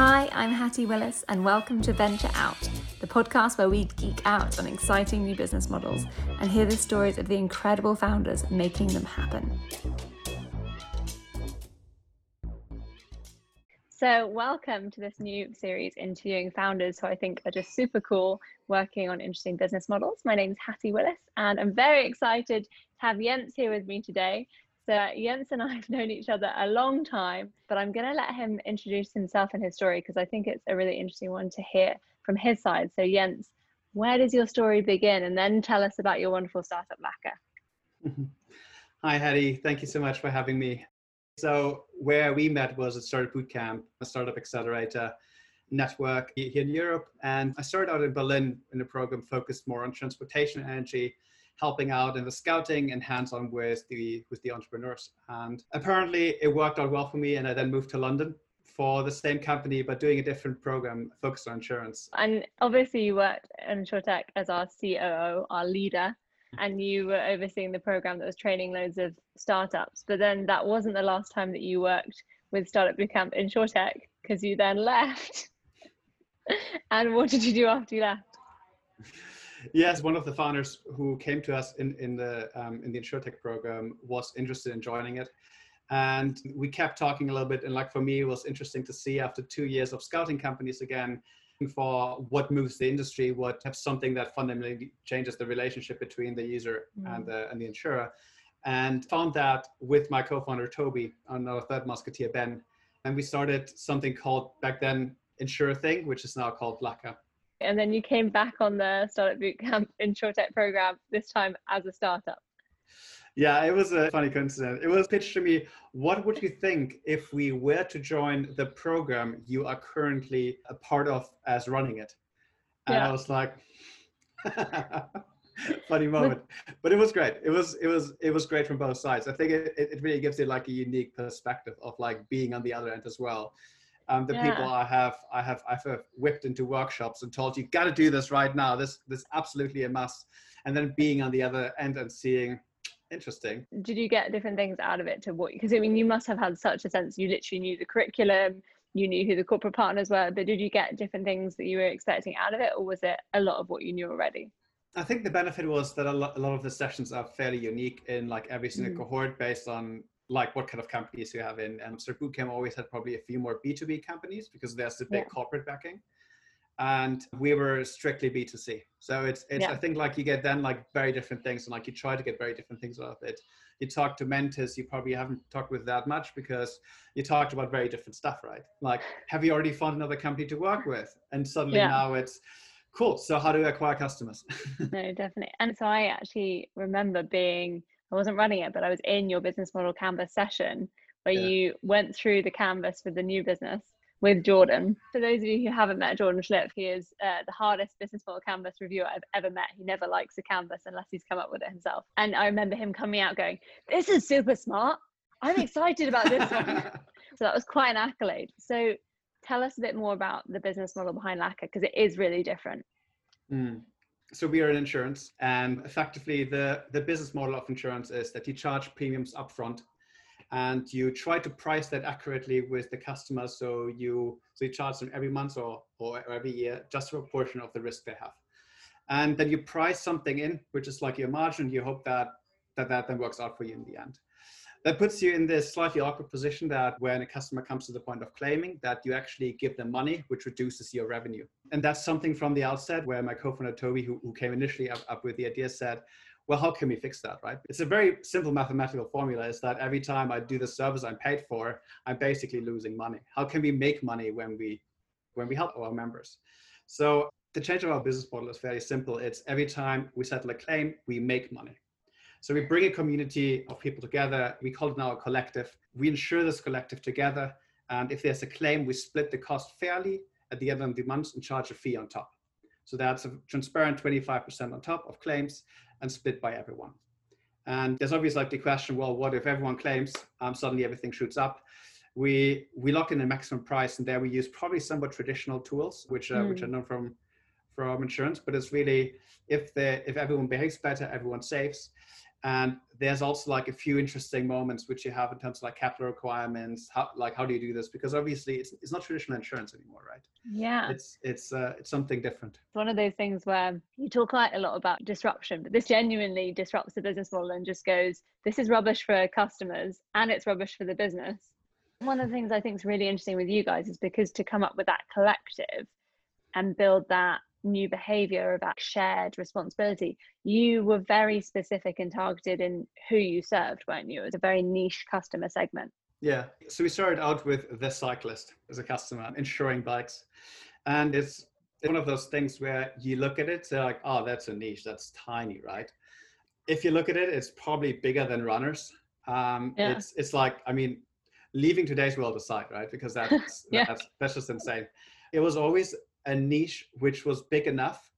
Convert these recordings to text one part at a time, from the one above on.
Hi, I'm Hattie Willis, and welcome to Venture Out, the podcast where we geek out on exciting new business models and hear the stories of the incredible founders making them happen. So, welcome to this new series interviewing founders who I think are just super cool working on interesting business models. My name is Hattie Willis, and I'm very excited to have Jens here with me today. So Jens and I have known each other a long time, but I'm going to let him introduce himself and his story because I think it's a really interesting one to hear from his side. So Jens, where does your story begin? And then tell us about your wonderful startup, Laka. Hi, Hattie. Thank you so much for having me. So where we met was at Startup Bootcamp, a startup accelerator network here in Europe. And I started out in Berlin in a program focused more on transportation energy helping out in the scouting and hands-on with the with the entrepreneurs. And apparently it worked out well for me, and I then moved to London for the same company but doing a different program focused on insurance. And obviously you worked in InsurTech as our COO, our leader, and you were overseeing the program that was training loads of startups. But then that wasn't the last time that you worked with Startup Bootcamp in InsurTech because you then left. and what did you do after you left? yes, one of the founders who came to us in, in the um, in the InsurTech program was interested in joining it. And we kept talking a little bit. And like for me, it was interesting to see after two years of scouting companies again for what moves the industry, what have something that fundamentally changes the relationship between the user mm. and the and the insurer. And found that with my co-founder Toby and our third musketeer Ben. And we started something called back then InsurThing, which is now called Laka and then you came back on the startup bootcamp in InsurTech program this time as a startup. Yeah it was a funny coincidence. It was pitched to me what would you think if we were to join the program you are currently a part of as running it? And yeah. i was like funny moment. But it was great. It was it was it was great from both sides. I think it, it really gives you like a unique perspective of like being on the other end as well um, the yeah. people I have, I have, I've whipped into workshops and told you got to do this right now. This, this absolutely a must. And then being on the other end and seeing, interesting. Did you get different things out of it to what? Because I mean, you must have had such a sense. You literally knew the curriculum, you knew who the corporate partners were. But did you get different things that you were expecting out of it, or was it a lot of what you knew already? I think the benefit was that a lot, a lot of the sessions are fairly unique in like every single mm. cohort based on like what kind of companies you have in. Um, and Startup Bootcamp always had probably a few more B2B companies because there's the big yeah. corporate backing. And we were strictly B2C. So it's, it's yeah. I think like you get then like very different things and like you try to get very different things out of it. You talk to mentors, you probably haven't talked with that much because you talked about very different stuff, right? Like, have you already found another company to work with? And suddenly yeah. now it's, cool so how do we acquire customers no definitely and so i actually remember being I wasn't running it, but I was in your business model canvas session where yeah. you went through the canvas for the new business with Jordan. For those of you who haven't met Jordan Schliff, he is uh, the hardest business model canvas reviewer I've ever met. He never likes a canvas unless he's come up with it himself. And I remember him coming out going, This is super smart. I'm excited about this one. so that was quite an accolade. So tell us a bit more about the business model behind Laka because it is really different. Mm so we are in insurance and effectively the, the business model of insurance is that you charge premiums upfront and you try to price that accurately with the customers so you so you charge them every month or, or every year just a portion of the risk they have. And then you price something in which is like your margin you hope that that that then works out for you in the end. That puts you in this slightly awkward position that when a customer comes to the point of claiming that you actually give them money which reduces your revenue and that's something from the outset where my co-founder toby who, who came initially up, up with the idea said well how can we fix that right it's a very simple mathematical formula is that every time i do the service i'm paid for i'm basically losing money how can we make money when we when we help our members so the change of our business model is very simple it's every time we settle a claim we make money so we bring a community of people together. We call it now a collective. We insure this collective together. And if there's a claim, we split the cost fairly at the end of the month and charge a fee on top. So that's a transparent 25% on top of claims and split by everyone. And there's obviously like the question, well, what if everyone claims, um, suddenly everything shoots up? We we lock in a maximum price, and there we use probably somewhat traditional tools, which uh, mm. which are known from from insurance. But it's really if the if everyone behaves better, everyone saves. And there's also like a few interesting moments which you have in terms of like capital requirements how like how do you do this? Because obviously it's, it's not traditional insurance anymore right? Yeah. It's it's uh, it's something different. It's one of those things where you talk quite a lot about disruption but this genuinely disrupts the business model and just goes this is rubbish for customers and it's rubbish for the business. One of the things i think is really interesting with you guys is because to come up with that collective and build that new behavior about shared responsibility you were very specific and targeted in who you served weren't you? It was a very niche customer segment. Yeah. So we started out with the cyclist as a customer insuring bikes. And it's one of those things where you look at it they're like oh that's a niche that's tiny right? If you look at it it's probably bigger than runners. Um, yeah. it's it's like i mean leaving today's world aside right? Because that's yeah. that's that's just insane. It was always a niche which was big enough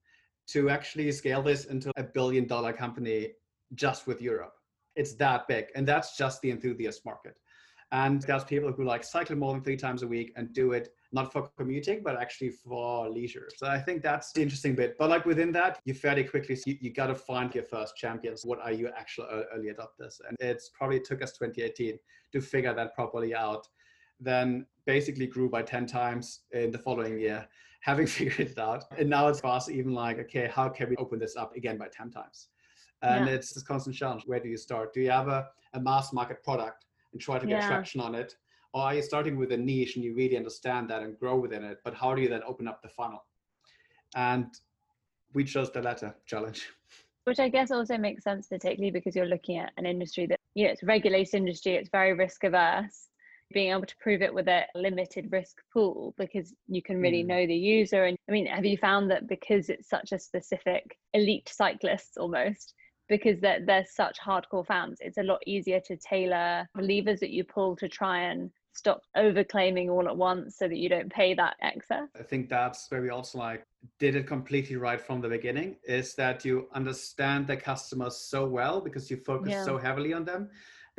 to actually scale this into a billion dollar company just with Europe. It's that big. And that's just the enthusiast market. And there's people who like cycle more than three times a week and do it not for commuting, but actually for leisure. So I think that's the interesting bit. But like within that, you fairly quickly, you, you got to find your first champions. What are your actual early adopters? And it's probably took us 2018 to figure that properly out. Then basically grew by 10 times in the following year having figured it out. And now it's for us even like, okay, how can we open this up again by 10 times? And yeah. it's this constant challenge. Where do you start? Do you have a, a mass market product and try to get yeah. traction on it? Or are you starting with a niche and you really understand that and grow within it? But how do you then open up the funnel? And we chose the latter challenge. Which I guess also makes sense particularly because you're looking at an industry that, you know, it's a regulated industry, it's very risk averse being able to prove it with a limited risk pool because you can really mm. know the user and i mean have you found that because it's such a specific elite cyclists almost because they're, they're such hardcore fans it's a lot easier to tailor the levers that you pull to try and stop over claiming all at once so that you don't pay that excess i think that's where we also like did it completely right from the beginning is that you understand the customers so well because you focus yeah. so heavily on them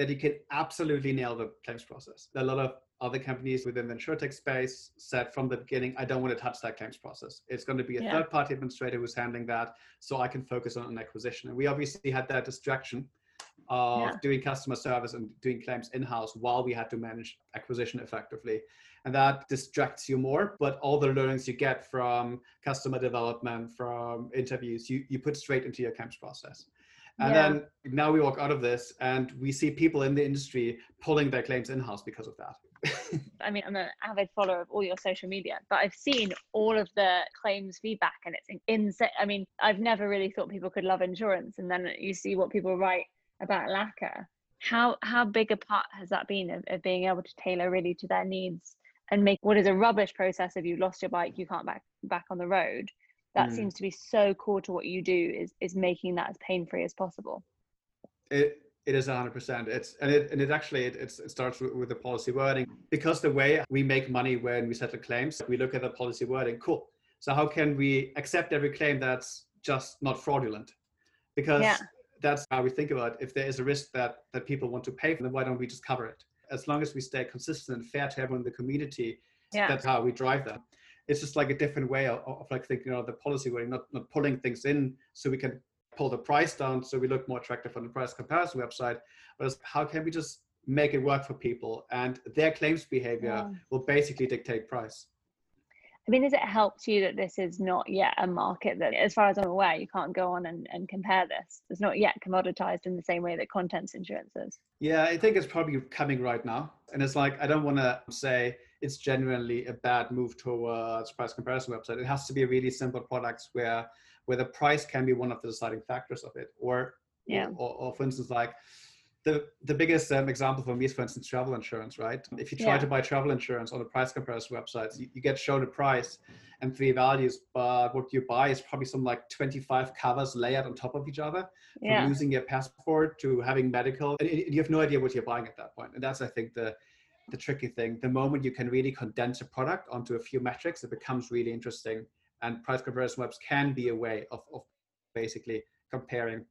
that you can absolutely nail the claims process. A lot of other companies within the insurtech space said from the beginning, I don't want to touch that claims process. It's going to be a yeah. third party administrator who's handling that so I can focus on an acquisition. And we obviously had that distraction of yeah. doing customer service and doing claims in-house while we had to manage acquisition effectively. And that distracts you more, but all the learnings you get from customer development, from interviews, you, you put straight into your claims process. And yeah. then now we walk out of this and we see people in the industry pulling their claims in house because of that. I mean, I'm an avid follower of all your social media, but I've seen all of the claims feedback and it's insane. I mean, I've never really thought people could love insurance. And then you see what people write about Laka. How, how big a part has that been of, of being able to tailor really to their needs and make what is a rubbish process if you lost your bike, you can't back back on the road that mm. seems to be so core to what you do is is making that as pain free as possible it it is 100% it's and it and it actually it, it starts with, with the policy wording because the way we make money when we settle claims we look at the policy wording cool so how can we accept every claim that's just not fraudulent because yeah. that's how we think about it. if there is a risk that that people want to pay for then why don't we just cover it as long as we stay consistent and fair to everyone in the community yeah. that's how we drive that it's just like a different way of, of like thinking of the policy way, not, not pulling things in so we can pull the price down so we look more attractive on the price comparison website. But how can we just make it work for people and their claims behavior yeah. will basically dictate price. I mean, has it helped you that this is not yet a market that, as far as I'm aware, you can't go on and, and compare this? It's not yet commoditized in the same way that contents insurance is. Yeah, I think it's probably coming right now. And it's like, I don't want to say it's genuinely a bad move towards price comparison website. It has to be really simple products where where the price can be one of the deciding factors of it. Or yeah. or, or for instance, like the the biggest um, example for me is, for instance, travel insurance, right? If you try yeah. to buy travel insurance on a price comparison website, you, you, get shown a price and three values, but what you buy is probably some like 25 covers layered on top of each other, yeah. from losing your passport to having medical, and you have no idea what you're buying at that point. And that's, I think, the the tricky thing. The moment you can really condense a product onto a few metrics, it becomes really interesting. And price comparison webs can be a way of, of basically comparing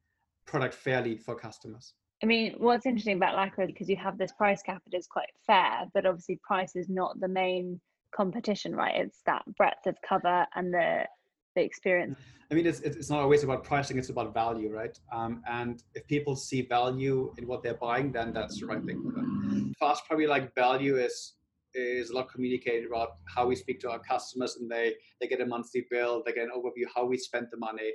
product fairly for customers. I mean, what's interesting about Laka because you have this price cap, it is quite fair, but obviously price is not the main competition, right? It's that breadth of cover and the the experience. I mean it's, it's not always about pricing it's about value right? Um, and if people see value in what they're buying then that's the right thing for them. Fast probably like value is is a lot communicated about how we speak to our customers and they they get a monthly bill they get an overview how we spend the money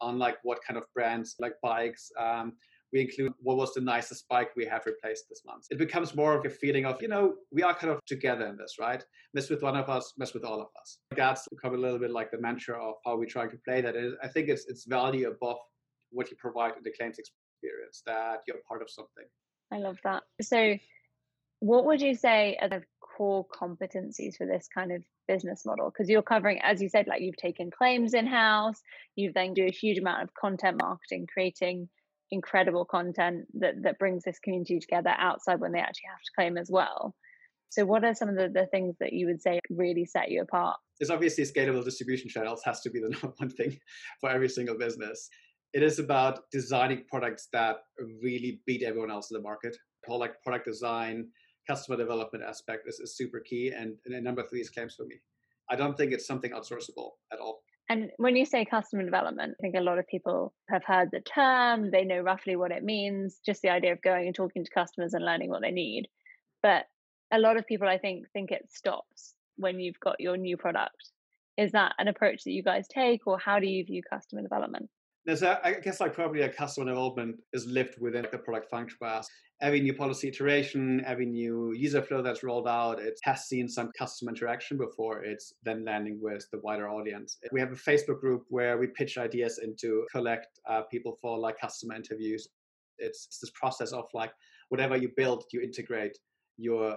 on like what kind of brands like bikes um, we include what was the nicest bike we have replaced this month. It becomes more of a feeling of, you know, we are kind of together in this, right? Mess with one of us, mess with all of us. That's become a little bit like the mantra of how we're trying to play that. I think it's it's value above what you provide in the claims experience, that you're part of something. I love that. So what would you say are the core competencies for this kind of business model? Because you're covering, as you said, like you've taken claims in house, you've then do a huge amount of content marketing, creating incredible content that that brings this community together outside when they actually have to claim as well. So, what are some of the, the things that you would say really set you apart? There's obviously scalable distribution channels has to be the number one thing for every single business. It is about designing products that really beat everyone else in the market. Whole like product design, customer development aspect is, is super key, and, and a number three is claims for me. I don't think it's something outsourceable at all. And when you say customer development, I think a lot of people have heard the term, they know roughly what it means, just the idea of going and talking to customers and learning what they need. But a lot of people, I think, think it stops when you've got your new product. Is that an approach that you guys take, or how do you view customer development? There's a, I guess like probably a customer development is lived within the product function as every new policy iteration, every new user flow that's rolled out, it has seen some customer interaction before it's then landing with the wider audience. We have a Facebook group where we pitch ideas into collect uh, people for like customer interviews. It's, it's this process of like whatever you build, you integrate your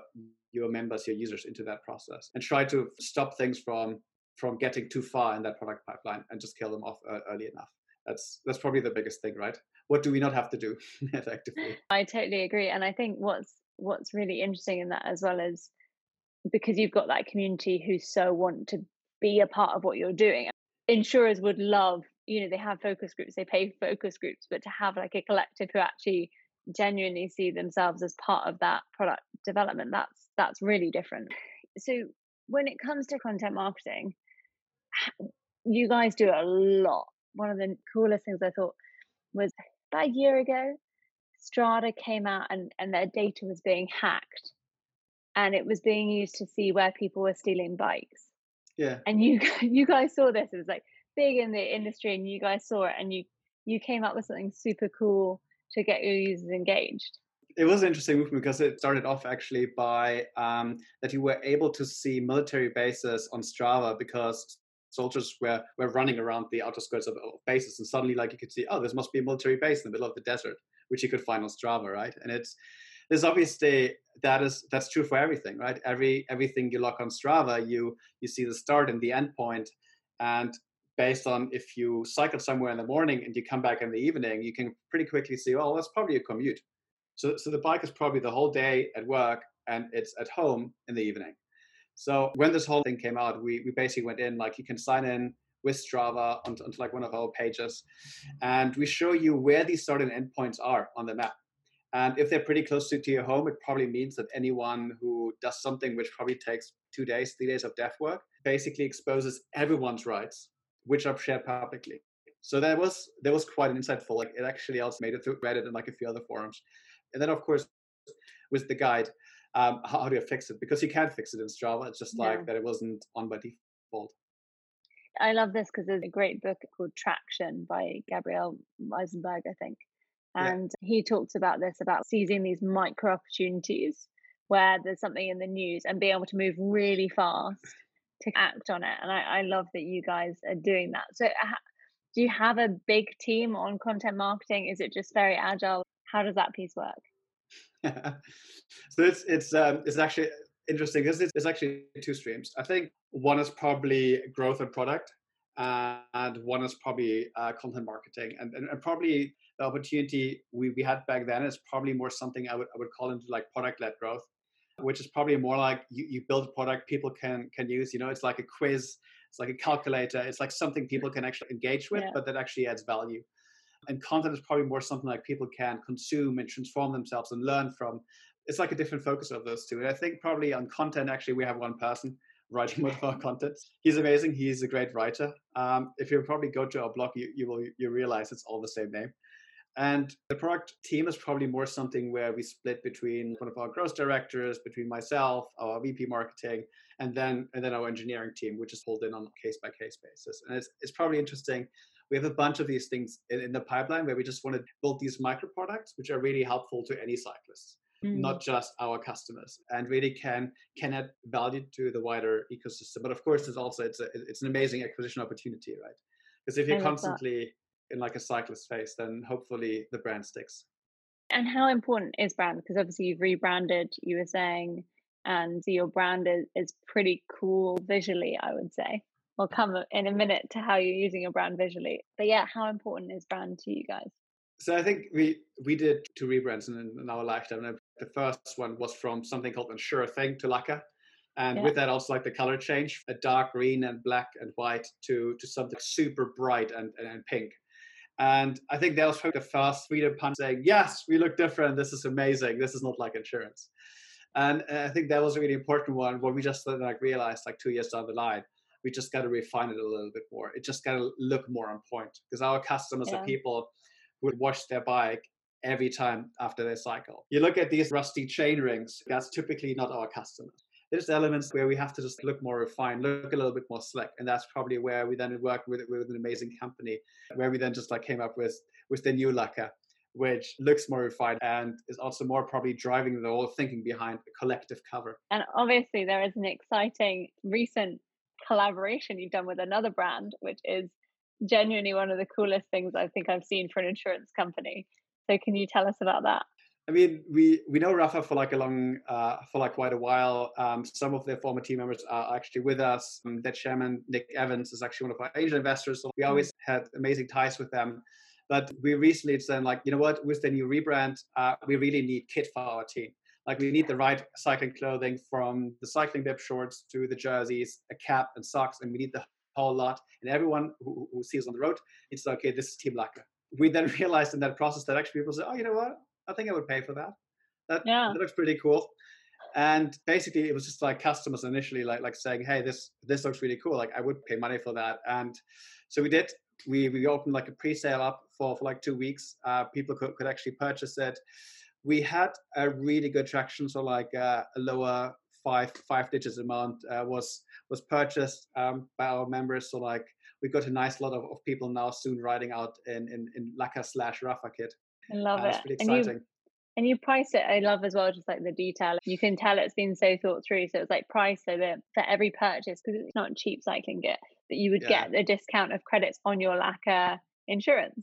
your members, your users into that process, and try to stop things from from getting too far in that product pipeline and just kill them off uh, early enough that's that's probably the biggest thing right? What do we not have to do effectively? I totally agree and i think what's what's really interesting in that as well is because you've got that community who so want to be a part of what you're doing insurers would love you know they have focus groups they pay focus groups but to have like a collective who actually genuinely see themselves as part of that product development that's that's really different. So when it comes to content marketing you guys do a lot one of the coolest things I thought was about a year ago, Strava came out and, and their data was being hacked and it was being used to see where people were stealing bikes. Yeah. And you you guys saw this. It was like big in the industry and you guys saw it and you you came up with something super cool to get your users engaged. It was an interesting movement because it started off actually by um, that you were able to see military bases on Strava because soldiers were, were running around the outer skirts of, of, bases and suddenly like you could see oh this must be a military base in the middle of the desert which you could find on strava right? And it's there's obviously that is that's true for everything right? Every everything you look on strava you you see the start and the end point and based on if you cycle somewhere in the morning and you come back in the evening you can pretty quickly see oh that's probably a commute. So so the bike is probably the whole day at work and it's at home in the evening so when this whole thing came out, we, we basically went in like you can sign in with Strava onto, onto like one of our pages, and we show you where these and endpoints are on the map. And if they're pretty close to, to your home, it probably means that anyone who does something which probably takes two days, three days of dev work, basically exposes everyone's rights, which are shared publicly. So that was that was quite an insightful. Like it actually also made it through Reddit and like a few other forums. And then of course with the guide, um, how, do you fix it? Because you can't fix it in Strava. It's just like yeah. that it wasn't on by default. I love this because there's a great book called Traction by Gabriel Eisenberg, I think. And yeah. he talks about this about seizing these micro opportunities where there's something in the news and being able to move really fast to act on it. And I, I love that you guys are doing that. So, do you have a big team on content marketing? Is it just very agile? How does that piece work? so it's it's um, it's actually interesting because it's, it's actually two streams. I think one is probably growth and product, and one is probably uh, content marketing, and, and, and probably the opportunity we, we had back then is probably more something I would I would call into like product led growth, which is probably more like you, you build a product people can can use. You know, it's like a quiz, it's like a calculator, it's like something people can actually engage with, yeah. but that actually adds value. And content is probably more something like people can consume and transform themselves and learn from. It's like a different focus of those two. And I think probably on content, actually, we have one person writing most of our content. He's amazing. He's a great writer. Um, if you probably go to our blog, you, you will you realize it's all the same name. And the product team is probably more something where we split between one of our growth directors, between myself, our VP marketing, and then and then our engineering team, which is pulled in on a case by case basis. And it's, it's probably interesting. We have a bunch of these things in, in the pipeline where we just want to build these micro products, which are really helpful to any cyclist, mm. not just our customers, and really can can add value to the wider ecosystem. But of course, it's also it's a, it's an amazing acquisition opportunity, right? Because if you're constantly in like a cyclist face, then hopefully the brand sticks. And how important is brand? Because obviously you've rebranded, you were saying, and your brand is, is pretty cool visually, I would say. We'll come in a minute to how you're using your brand visually. But yeah, how important is brand to you guys? So I think we we did two rebrands in, in our lifetime. The first one was from something called Insure Thing to Laka. And yeah. with that also like the color change, a dark green and black and white to to something super bright and, and, and pink. And I think that was probably the first freedom punch saying, yes, we look different. This is amazing. This is not like insurance. And I think that was a really important one when we just like realized like two years down the line, we just got to refine it a little bit more. It just got to look more on point because our customers yeah. are people who wash their bike every time after they cycle. You look at these rusty chain rings, that's typically not our customers there's elements where we have to just look more refined, look a little bit more slick, and that's probably where we then worked with with an amazing company, where we then just like came up with with the new Laka, which looks more refined and is also more probably driving the whole thinking behind the collective cover. And obviously, there is an exciting recent collaboration you've done with another brand, which is genuinely one of the coolest things I think I've seen for an insurance company. So, can you tell us about that? I mean, we we know Rapha for like a long, uh, for like quite a while. Um, some of their former team members are actually with us. Um, their chairman Nick Evans is actually one of our angel investors, so we always mm. had amazing ties with them. But we recently said, like, you know what, with the new rebrand, uh, we really need kit for our team. Like, we need the right cycling clothing from the cycling bib shorts to the jerseys, a cap and socks, and we need the whole lot. And everyone who, who sees on the road, it's like, okay, this is Team Laka. We then realized in that process that actually people say, oh, you know what, I think I would pay for that. That, yeah. that looks pretty cool. And basically, it was just like customers initially like like saying, "Hey, this this looks really cool. Like I would pay money for that." And so we did. We we opened like a pre-sale up for for like two weeks. Uh, people could could actually purchase it. We had a really good traction. So like uh, a lower five five digits amount uh, was was purchased um, by our members. So like we got a nice lot of, of people now soon riding out in in, in Laka slash Rapha kit. I love uh, it. And you, and you price it. I love as well, just like the detail. You can tell it's been so thought through. So it's like price so that for every purchase, because it's not cheap cycling gear, that you would yeah. get the discount of credits on your Laka insurance.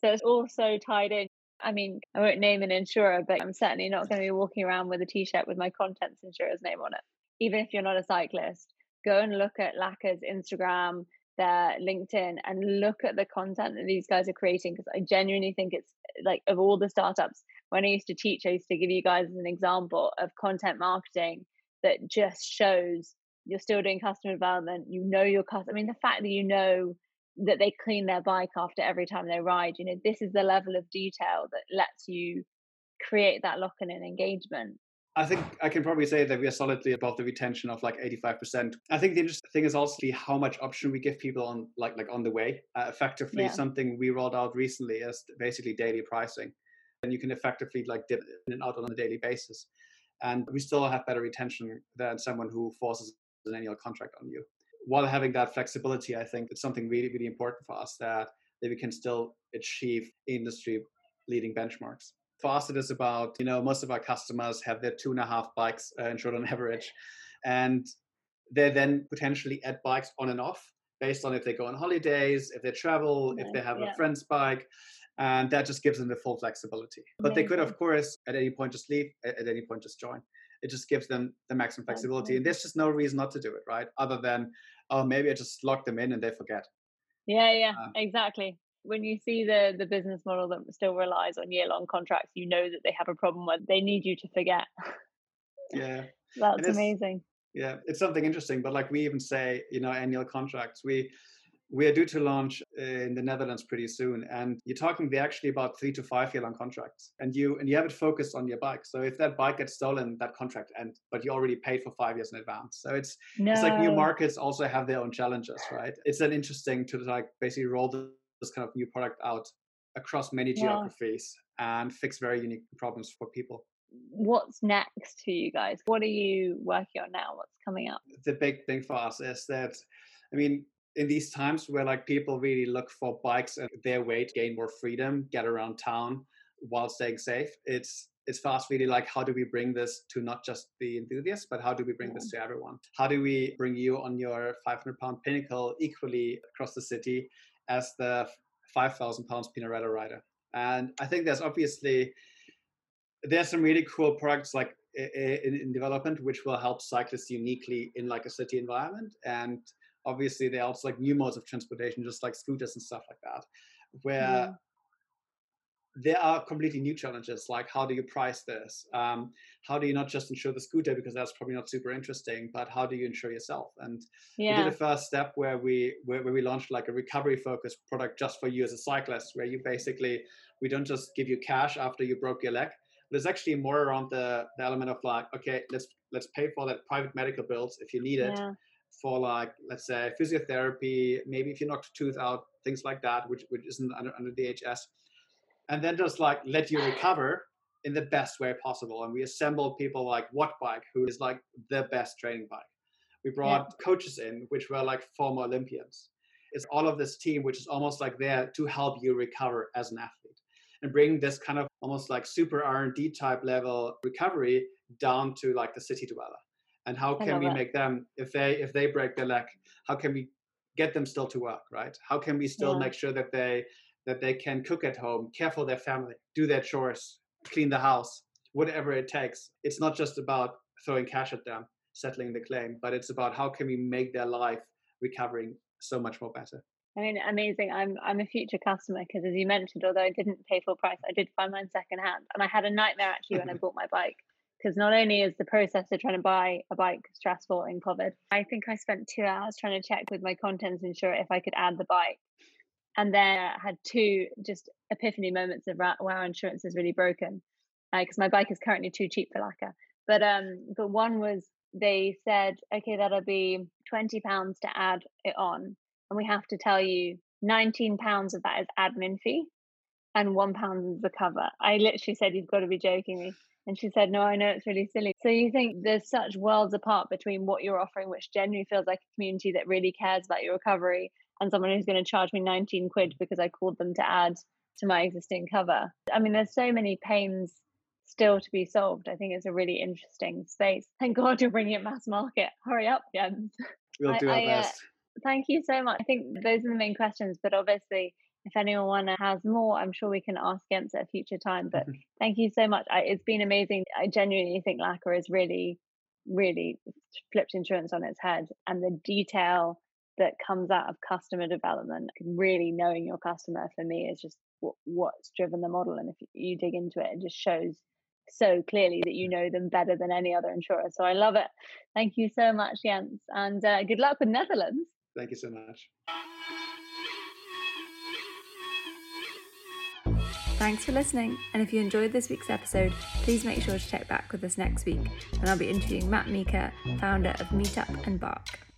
So it's also tied in. I mean, I won't name an insurer, but I'm certainly not going to be walking around with a t-shirt with my contents insurer's name on it. Even if you're not a cyclist, go and look at Laka's Instagram, their LinkedIn and look at the content that these guys are creating because I genuinely think it's like of all the startups when I used to teach I used to give you guys an example of content marketing that just shows you're still doing customer development you know your customer I mean the fact that you know that they clean their bike after every time they ride you know this is the level of detail that lets you create that lock in and engagement I think I can probably say that we are solidly above the retention of like 85%. I think the interesting thing is also how much option we give people on like like on the way. Uh, effectively, yeah. something we rolled out recently is basically daily pricing, and you can effectively like dip in and out on a daily basis, and we still have better retention than someone who forces an annual contract on you. While having that flexibility, I think it's something really really important for us that that we can still achieve industry leading benchmarks for us, it is about, you know, most of our customers have their two and a half bikes uh, insured on average. And they then potentially add bikes on and off based on if they go on holidays, if they travel, if they have yeah. a friend's bike. And that just gives them the full flexibility. But they could, of course, at any point just leave, at any point just join. It just gives them the maximum flexibility. And there's just no reason not to do it, right? Other than, oh, maybe I just lock them in and they forget. Yeah, yeah, uh, exactly when you see the the business model that still relies on year long contracts, you know that they have a problem where they need you to forget. Yeah, that's amazing. Yeah, it's something interesting. But like we even say, you know, annual contracts. We We are due to launch uh, in the Netherlands pretty soon, and you're talking they're actually about three to five year long contracts, and you and you have it focused on your bike. So if that bike gets stolen, that contract ends, but you already paid for five years in advance. So it's no. it's like new markets also have their own challenges, right? It's an interesting to like basically roll this kind of new product out across many yeah. geographies and fix very unique problems for people what's next for you guys? What are you working on now? What's coming up? The big thing for us is that, I mean, in these times where like people really look for bikes and their way to gain more freedom, get around town while staying safe, it's it's fast really like how do we bring this to not just the enthusiasts, but how do we bring yeah. this to everyone? How do we bring you on your 500 pound pinnacle equally across the city as the 5,000 pounds Pinarello rider? And I think there's obviously there's some really cool products like in, in, development which will help cyclists uniquely in like a city environment and obviously there are also like new modes of transportation, just like scooters and stuff like that, where yeah. there are completely new challenges. Like how do you price this? Um, how do you not just insure the scooter because that's probably not super interesting, but how do you insure yourself? And yeah. we did a first step where we where, where we launched like a recovery focused product just for you as a cyclist, where you basically we don't just give you cash after you broke your leg. There's actually more around the, the element of like, okay, let's let's pay for that private medical bills if you need it. Yeah for like let's say physiotherapy maybe if you knocked a tooth out things like that which which isn't under, under NHS and then just like let you recover in the best way possible. And we assembled people like Wattbike who is like the best training bike. We brought yeah. coaches in which were like former olympians. It's all of this team which is almost like there to help you recover as an athlete and bring this kind of almost like super r&d type level recovery down to like the city dweller and how can we make them if they if they break their leg how can we get them still to work right how can we still yeah. make sure that they that they can cook at home care for their family do their chores clean the house whatever it takes it's not just about throwing cash at them settling the claim but it's about how can we make their life recovering so much more better I mean, amazing. I'm I'm a future customer because, as you mentioned, although I didn't pay full price, I did find mine secondhand, and I had a nightmare actually when I bought my bike because not only is the process of trying to buy a bike stressful in COVID, I think I spent two hours trying to check with my contents insurer if I could add the bike. And then I had two just epiphany moments of wow, insurance is really broken because uh, my bike is currently too cheap for Laka. But um, but one was they said, okay, that'll be twenty pounds to add it on, and we have to tell you nineteen pounds of that is admin fee, and one pound is the cover. I literally said, you've got to be joking me. And she said, No, I know it's really silly. So you think there's such worlds apart between what you're offering, which genuinely feels like a community that really cares about your recovery, and someone who's going to charge me 19 quid because I called them to add to my existing cover. I mean, there's so many pains still to be solved. I think it's a really interesting space. Thank God you're bringing it mass market. Hurry up, Jens. We'll do I, our I, uh, best. Uh, thank you so much. I think those are the main questions, but obviously if anyone has more, I'm sure we can ask Jens at a future time. But mm-hmm. thank you so much. I, it's been amazing. I genuinely think Laka has really, really flipped insurance on its head, and the detail that comes out of customer development, really knowing your customer for me is just what, what's driven the model. And if you dig into it, it just shows so clearly that you know them better than any other insurer. So I love it. Thank you so much, Jens, and uh, good luck with Netherlands. Thank you so much. Thanks for listening, and if you enjoyed this week's episode, please make sure to check back with us next week when I'll be interviewing Matt Meeker, founder of Meetup and Bark.